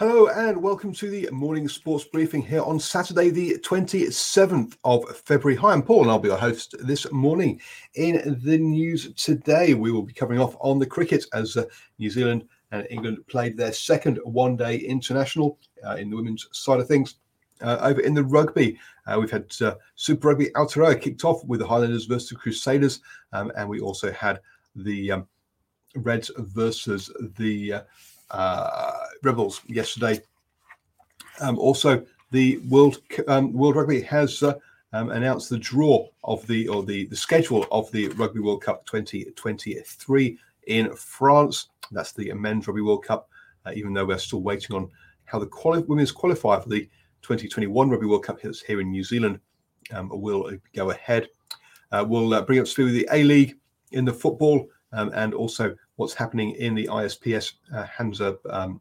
Hello and welcome to the morning sports briefing here on Saturday, the 27th of February. Hi, I'm Paul and I'll be your host this morning. In the news today, we will be covering off on the cricket as uh, New Zealand and England played their second one day international uh, in the women's side of things. Uh, over in the rugby, uh, we've had uh, Super Rugby Aotearoa kicked off with the Highlanders versus the Crusaders, um, and we also had the um, Reds versus the uh, Rebels yesterday. Um, also, the World um, World Rugby has uh, um, announced the draw of the or the, the schedule of the Rugby World Cup 2023 in France. That's the Men's Rugby World Cup. Uh, even though we're still waiting on how the quali- women's qualifier for the 2021 Rugby World Cup here in New Zealand um, will go ahead. Uh, we'll uh, bring up to the A League in the football um, and also what's happening in the ISPS uh, Handa um,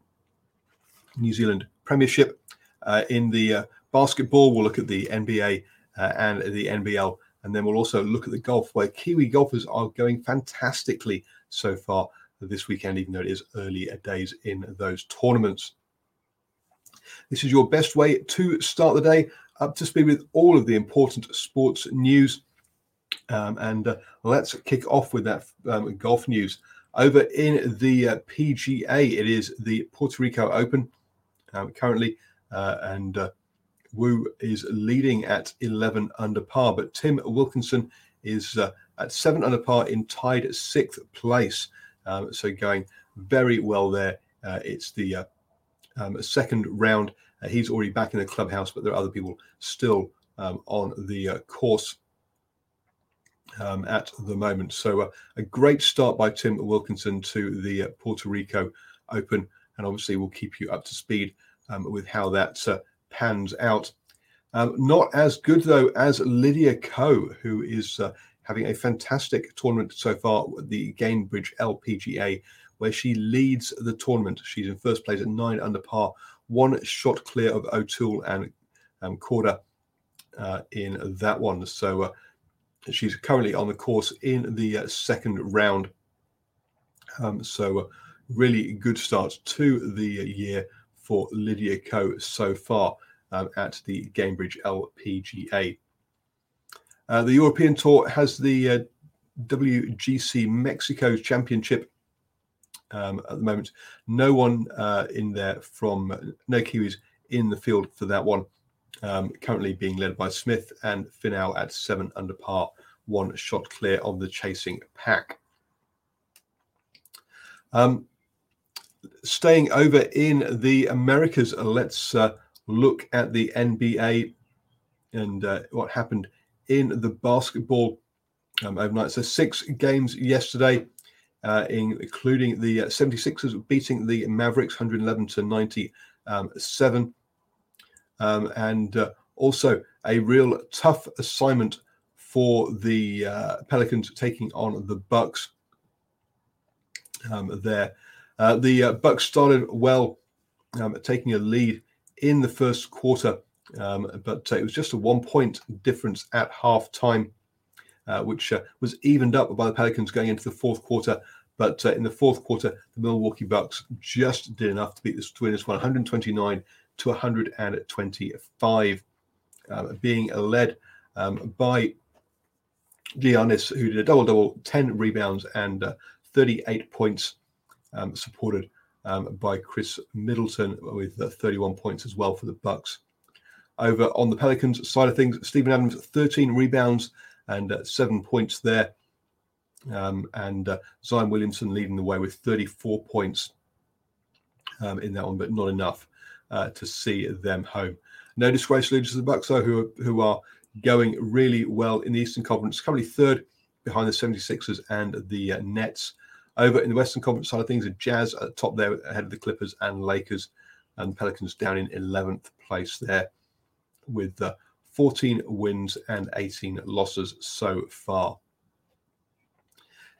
New Zealand Premiership. Uh, in the uh, basketball, we'll look at the NBA uh, and the NBL, and then we'll also look at the golf, where Kiwi golfers are going fantastically so far this weekend, even though it is early days in those tournaments. This is your best way to start the day, up to speed with all of the important sports news. Um, and uh, let's kick off with that um, golf news. Over in the uh, PGA, it is the Puerto Rico Open currently, uh, and uh, Wu is leading at 11 under par, but Tim Wilkinson is uh, at seven under par in tied sixth place. Um, so going very well there. Uh, it's the uh, um, second round. he's already back in the clubhouse, but there are other people still um, on the course um, at the moment. So uh, a great start by Tim Wilkinson to the uh, Puerto Rico Open, and obviously we'll keep you up to speed um, with how that uh, pans out. Um, not as good though as Lydia Ko, who is uh, having a fantastic tournament so far at the Gainbridge LPGA, where she leads the tournament. She's in first place at nine under par, one shot clear of O'Toole and um, uh, in that one. So uh, She's currently on the course in the uh, second round. Um, so, uh, really good start to the year for Lydia Ko so far um, at the Gainbridge LPGA. Uh, the European Tour has the uh, WGC Mexico Championship um, at the moment. No one uh, in there from no Kiwis in the field for that one um, currently being led by Smith and Finau at seven under par, one shot clear of the chasing pack. Um, staying over in the Americas, let's uh, look at the NBA and uh, what happened in the basketball um, overnight. So, six games yesterday, uh, including the 76ers beating the Mavericks 111 to 97. Um, and uh, also a real tough assignment for the uh, Pelicans taking on the Bucks. Um, there, uh, the uh, Bucks started well, um, taking a lead in the first quarter Um, but uh, it was just a one point difference at half time, uh, which uh, was evened up by the Pelicans going into the fourth quarter. But uh, in the fourth quarter, the Milwaukee Bucks just did enough to beat this 129 to 125, um, being led um, by Giannis, who did a double double, 10 rebounds and uh, 38 points, supported um, by Khris Middleton with uh, 31 points as well for the Bucks. Over on the Pelicans side of things, Steven Adams 13 rebounds and uh, seven points there, um, and uh, Zion Williamson leading the way with 34 points um, in that one, but not enough uh, to see them home. No disgrace leaders to the Bucks though, who are, who are going really well in the Eastern Conference, currently third behind the 76ers and the uh, Nets. Over in the Western Conference side of things, Jazz at the top there ahead of the Clippers and Lakers, and Pelicans down in 11th place there with uh, 14 wins and 18 losses so far.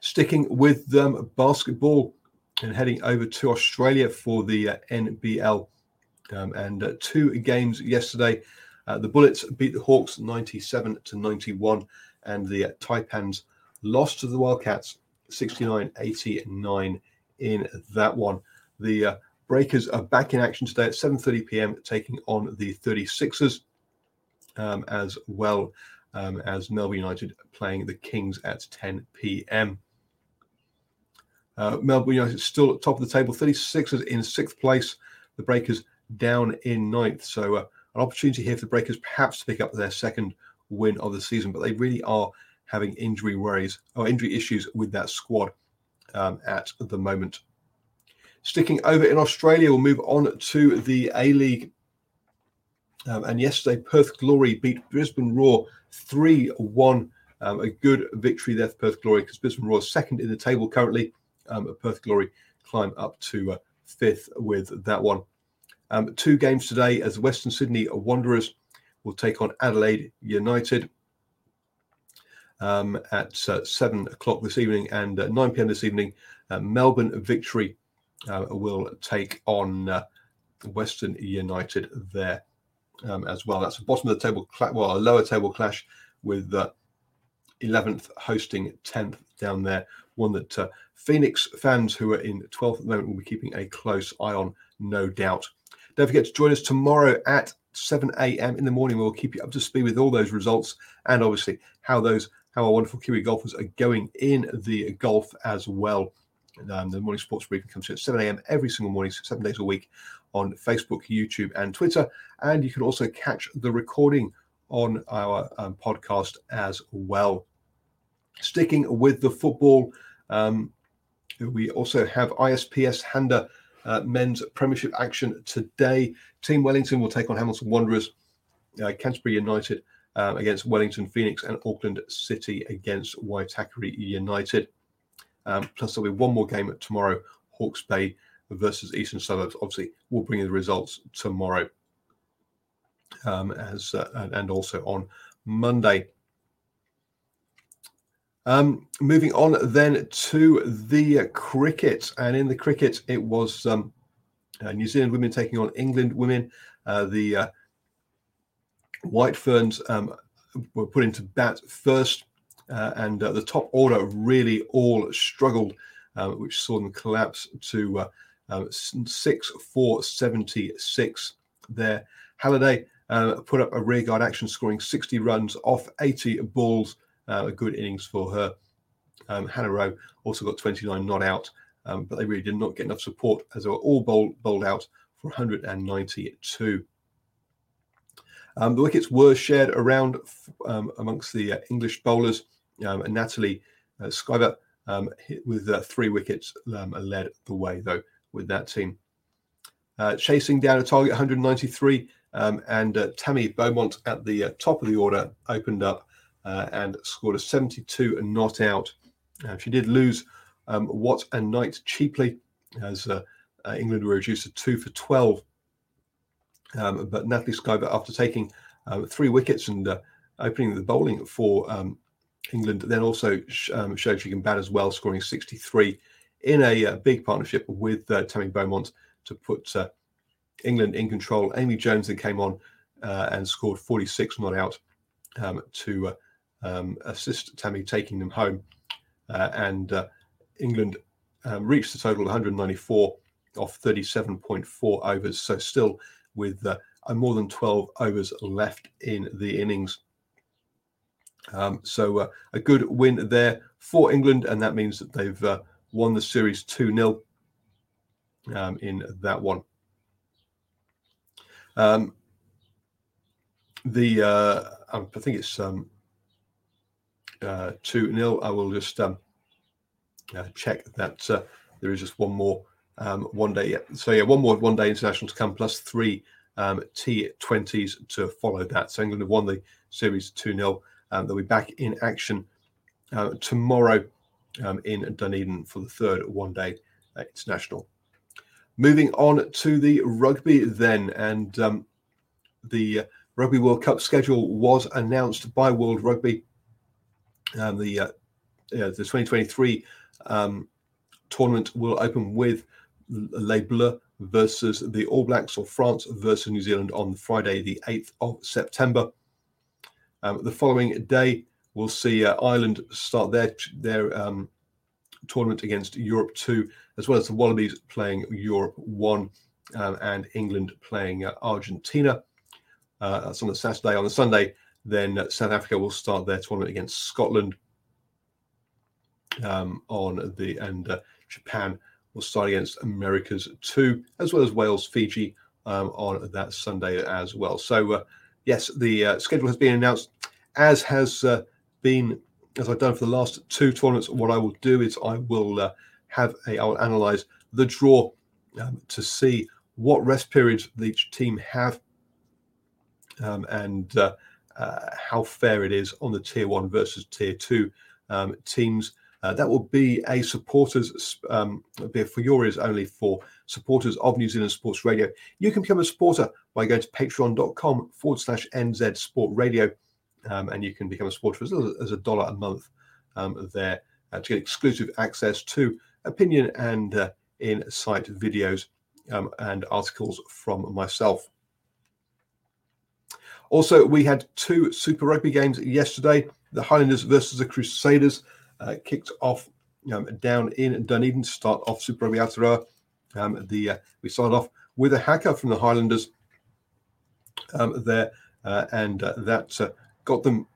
Sticking with um, basketball and heading over to Australia for the uh, NBL. Um, and uh, two games yesterday. Uh, the Bullets beat the Hawks 97 to 91, and the Taipans lost to the Wildcats 69 89 in that one. The uh, Breakers are back in action today at 7:30 p.m., taking on the 36ers, um, as well um, as Melbourne United playing the Kings at 10 p.m. Uh, Melbourne United still at top of the table, 36ers in sixth place. The Breakers down in ninth. So uh, an opportunity here for the Breakers perhaps to pick up their second win of the season, but they really are having injury worries or injury issues with that squad um, at the moment. Sticking over in Australia, we'll move on to the A League. Um, and yesterday, Perth Glory beat Brisbane Roar 3 1. Um, a good victory there for Perth Glory because Brisbane Roar is second in the table currently. Um, Perth Glory climb up to uh, fifth with that one. Um, two games today as Western Sydney Wanderers will take on Adelaide United um, at uh, 7 o'clock this evening and uh, 9 p.m. this evening. Uh, Melbourne Victory uh, will take on uh, Western United there um, as well. That's the bottom of the table, well, a lower table clash with 11th hosting 10th down there. One that Phoenix fans who are in 12th at the moment will be keeping a close eye on, no doubt. Don't forget to join us tomorrow at 7 a.m. in the morning. We'll keep you up to speed with all those results and obviously how those how our wonderful Kiwi golfers are going in the golf as well. Um, the morning sports briefing comes at 7 a.m. every single morning, seven days a week on Facebook, YouTube, and Twitter. And you can also catch the recording on our um, podcast as well. Sticking with the football, um, we also have ISPS Handa uh, men's Premiership action today. Team Wellington will take on Hamilton Wanderers, uh, Canterbury United um, against Wellington Phoenix, and Auckland City against Waitakere United. Um, plus, there'll be one more game tomorrow Hawke's Bay versus Eastern Suburbs. Obviously, we'll bring you the results tomorrow. Um, as uh, and also on Monday. Um, moving on then to the cricket, and in the cricket, it was um, uh, New Zealand women taking on England women. Uh, the uh, White Ferns um, were put into bat first, uh, and uh, the top order really all struggled, which saw them collapse to six four seventy six. There, Halliday put up a rearguard action, scoring 60 runs off 80 balls uh, a good innings for her. Um, Hannah Rowe also got 29 not out, um, but they really did not get enough support as they were all bowled, bowled out for 192. Um, the wickets were shared around um, amongst the uh, English bowlers. Um, and Natalie uh, um, with uh, three wickets um, led the way, though, with that team. Uh, chasing down a target 193, um, and uh, Tammy Beaumont at the uh, top of the order opened up and scored a 72 and not out. She did lose Watt and Knight cheaply as England were reduced to two for 12. Um, but Natalie Sciver, after taking uh, three wickets and uh, opening the bowling for um, England, then also sh- um, showed she can bat as well, scoring 63 in a big partnership with Tammy Beaumont to put England in control. Amy Jones then came on uh, and scored 46 not out um, to uh, um, assist Tammy taking them home. Uh, and uh, England um, reached a total of 194 off 37.4 overs. So still with uh, more than 12 overs left in the innings. Um, so uh, a good win there for England, and that means that they've uh, won the series 2 0 um, in that one. Um, the uh, um, I think it's um, uh, 2 0. I will just um, uh, check that uh, there is just one more um, one day. Yeah. So, yeah, one more one day international to come, plus three um, T20s to follow that. So, England have won the series 2 0. Um, they'll be back in action uh, tomorrow um, in Dunedin for the third one day uh, international. Moving on to the rugby then, and um, the Rugby World Cup schedule was announced by World Rugby. Um, the uh, the 2023 um, tournament will open with Bleus versus the All Blacks or France versus New Zealand on Friday, the 8th of September. Um, the following day, we'll see uh, Ireland start their their um, tournament against Europe 2, as well as the Wallabies playing Europe 1 um, and England playing uh, Argentina. Uh, that's on the Saturday. On the Sunday, then uh, South Africa will start their tournament against Scotland. Um, on the and uh, Japan will start against Americas 2, as well as Wales, Fiji um, on that Sunday as well. So uh, yes, the uh, schedule has been announced, as has uh, been as I've done for the last two tournaments. What I will do is I will uh, have a I will analyze the draw um, to see what rest periods each team have um, and uh, uh, how fair it is on the tier one versus tier two um, teams. Uh, that will be a supporters, um, be for your ears only for supporters of New Zealand Sports Radio. You can become a supporter by going to patreon.com forward slash NZ Sport Radio. Um, and you can become a supporter as little as a dollar a month um, there uh, to get exclusive access to opinion and uh, in-site videos um, and articles from myself. Also, we had two Super Rugby games yesterday. The Highlanders versus the Crusaders uh, kicked off um, down in Dunedin to start off Super Rugby Aotearoa. Um, the uh, we started off with a hacker from the Highlanders um, there, uh, and uh, that uh, got them.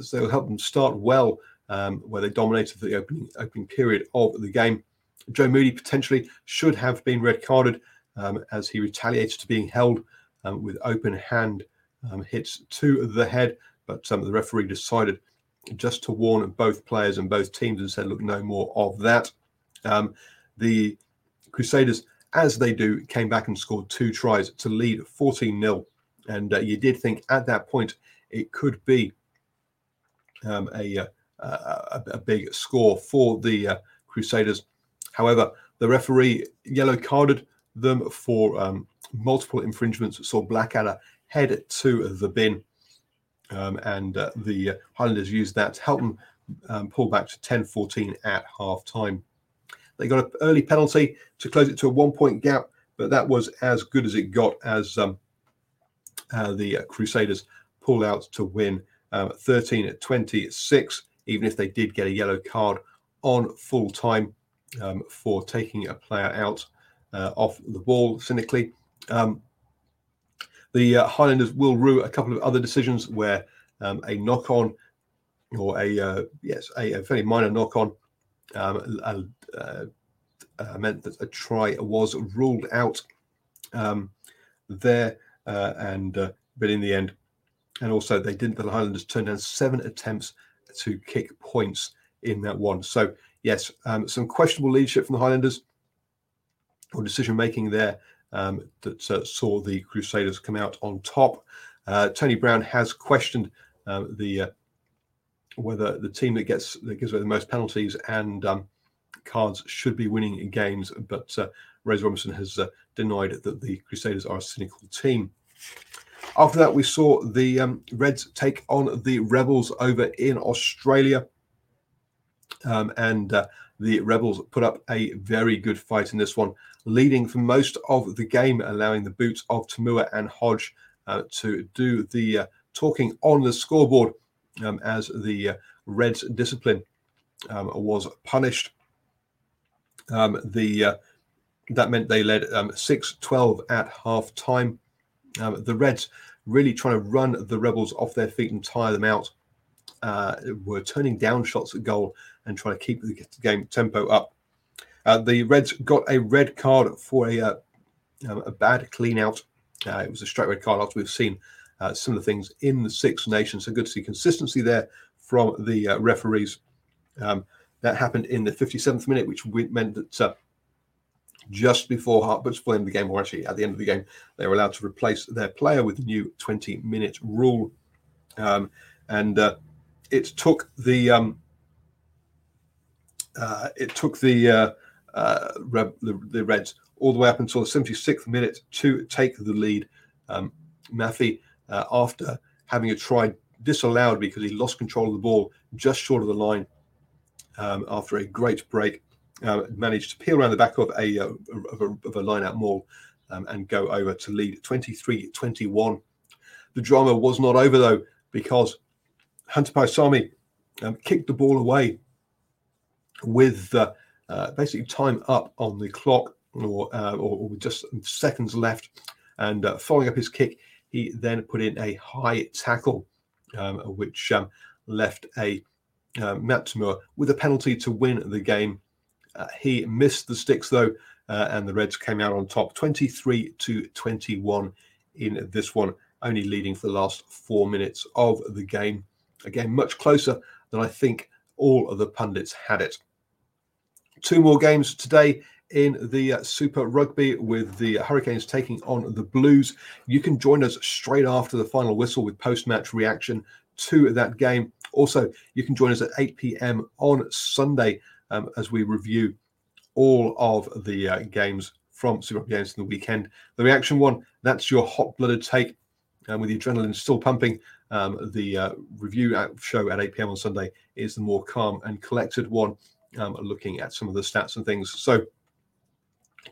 So helped them start well, um, where they dominated the opening opening period of the game. Joe Moody potentially should have been red carded um, as he retaliated to being held with open hand hits to the head, but the referee decided just to warn both players and both teams and said, look, no more of that. Um, the Crusaders, as they do, came back and scored two tries to lead 14 0. And uh, you did think at that point it could be um, a, uh, a, a, big score for the uh, Crusaders. However, the referee yellow carded them for um, multiple infringements, saw Blackadder head to the bin. Um, and uh, the Highlanders used that to help them um, pull back to 10 14 at half time. They got an early penalty to close it to a one point gap, but that was as good as it got as um, uh, the Crusaders pulled out to win um, 13 at 26, even if they did get a yellow card on full time um, for taking a player out uh, off the ball cynically. Um, the uh, Highlanders will rue a couple of other decisions where um, a knock on or a uh, yes a, a, very minor knock on um, uh, uh, meant that a try was ruled out um, there uh, and uh, but in the end and also they didn't the Highlanders turned down seven attempts to kick points in that one. So yes um, some questionable leadership from the Highlanders or decision making there um, that uh, saw the Crusaders come out on top. Uh, Tony Brown has questioned um, the uh, whether the team that gets that gives away the most penalties and um, cards should be winning games, but uh, Razor Robertson has uh, denied that the Crusaders are a cynical team. After that, we saw the um, Reds take on the Rebels over in Australia. Um, and uh, the Rebels put up a very good fight in this one, leading for most of the game, allowing the boots of To'omua and Hodge uh, to do the uh, talking on the scoreboard um, as the uh, Reds discipline um, was punished. Um, the uh, that meant they led um, 6 12 at half time. Um, the Reds really trying to run the Rebels off their feet and tire them out. Uh, were turning down shots at goal and trying to keep the game tempo up. Uh, the Reds got a red card for a, uh, um, a bad clean out. Uh, it was a straight red card after we've seen uh, some of the things in the Six Nations. So good to see consistency there from the uh, referees. Um, that happened in the 57th minute, which meant that uh, just before Hartbutt's playing the game, or actually at the end of the game, they were allowed to replace their player with the new 20 minute rule. Um, and it took the um, uh, it took the, uh, uh the, the Reds all the way up until the 76th minute to take the lead. Um, Mafi, uh, after having a try disallowed because he lost control of the ball just short of the line um, after a great break, uh, managed to peel around the back of a of a, of a line out maul um, and go over to lead 23-21. The drama was not over though because Hunter Paisami um, kicked the ball away with uh, uh, basically time up on the clock or, uh, or, just seconds left. And uh, following up his kick, he then put in a high tackle, um, which um, left a uh, Matt To'omua with a penalty to win the game. Uh, he missed the sticks though, uh, and the Reds came out on top, 23 to 21 in this one, only leading for the last four minutes of the game. Again, much closer than I think all of the pundits had it. Two more games today in the uh, Super Rugby with the Hurricanes taking on the Blues. You can join us straight after the final whistle with post match reaction to that game. Also, you can join us at 8 p.m. on Sunday um, as we review all of the uh, games from Super Rugby games in the weekend. The reaction one, that's your hot blooded take um, with the adrenaline still pumping. Um, the uh, review show at 8 p.m. on Sunday is the more calm and collected one um, looking at some of the stats and things. So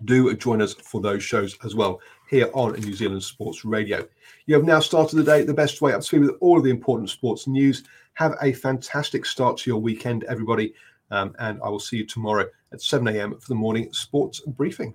do join us for those shows as well here on New Zealand Sports Radio. You have now started the day the best way up to speed with all of the important sports news. Have a fantastic start to your weekend, everybody. Um, and I will see you tomorrow at 7 a.m. for the morning sports briefing.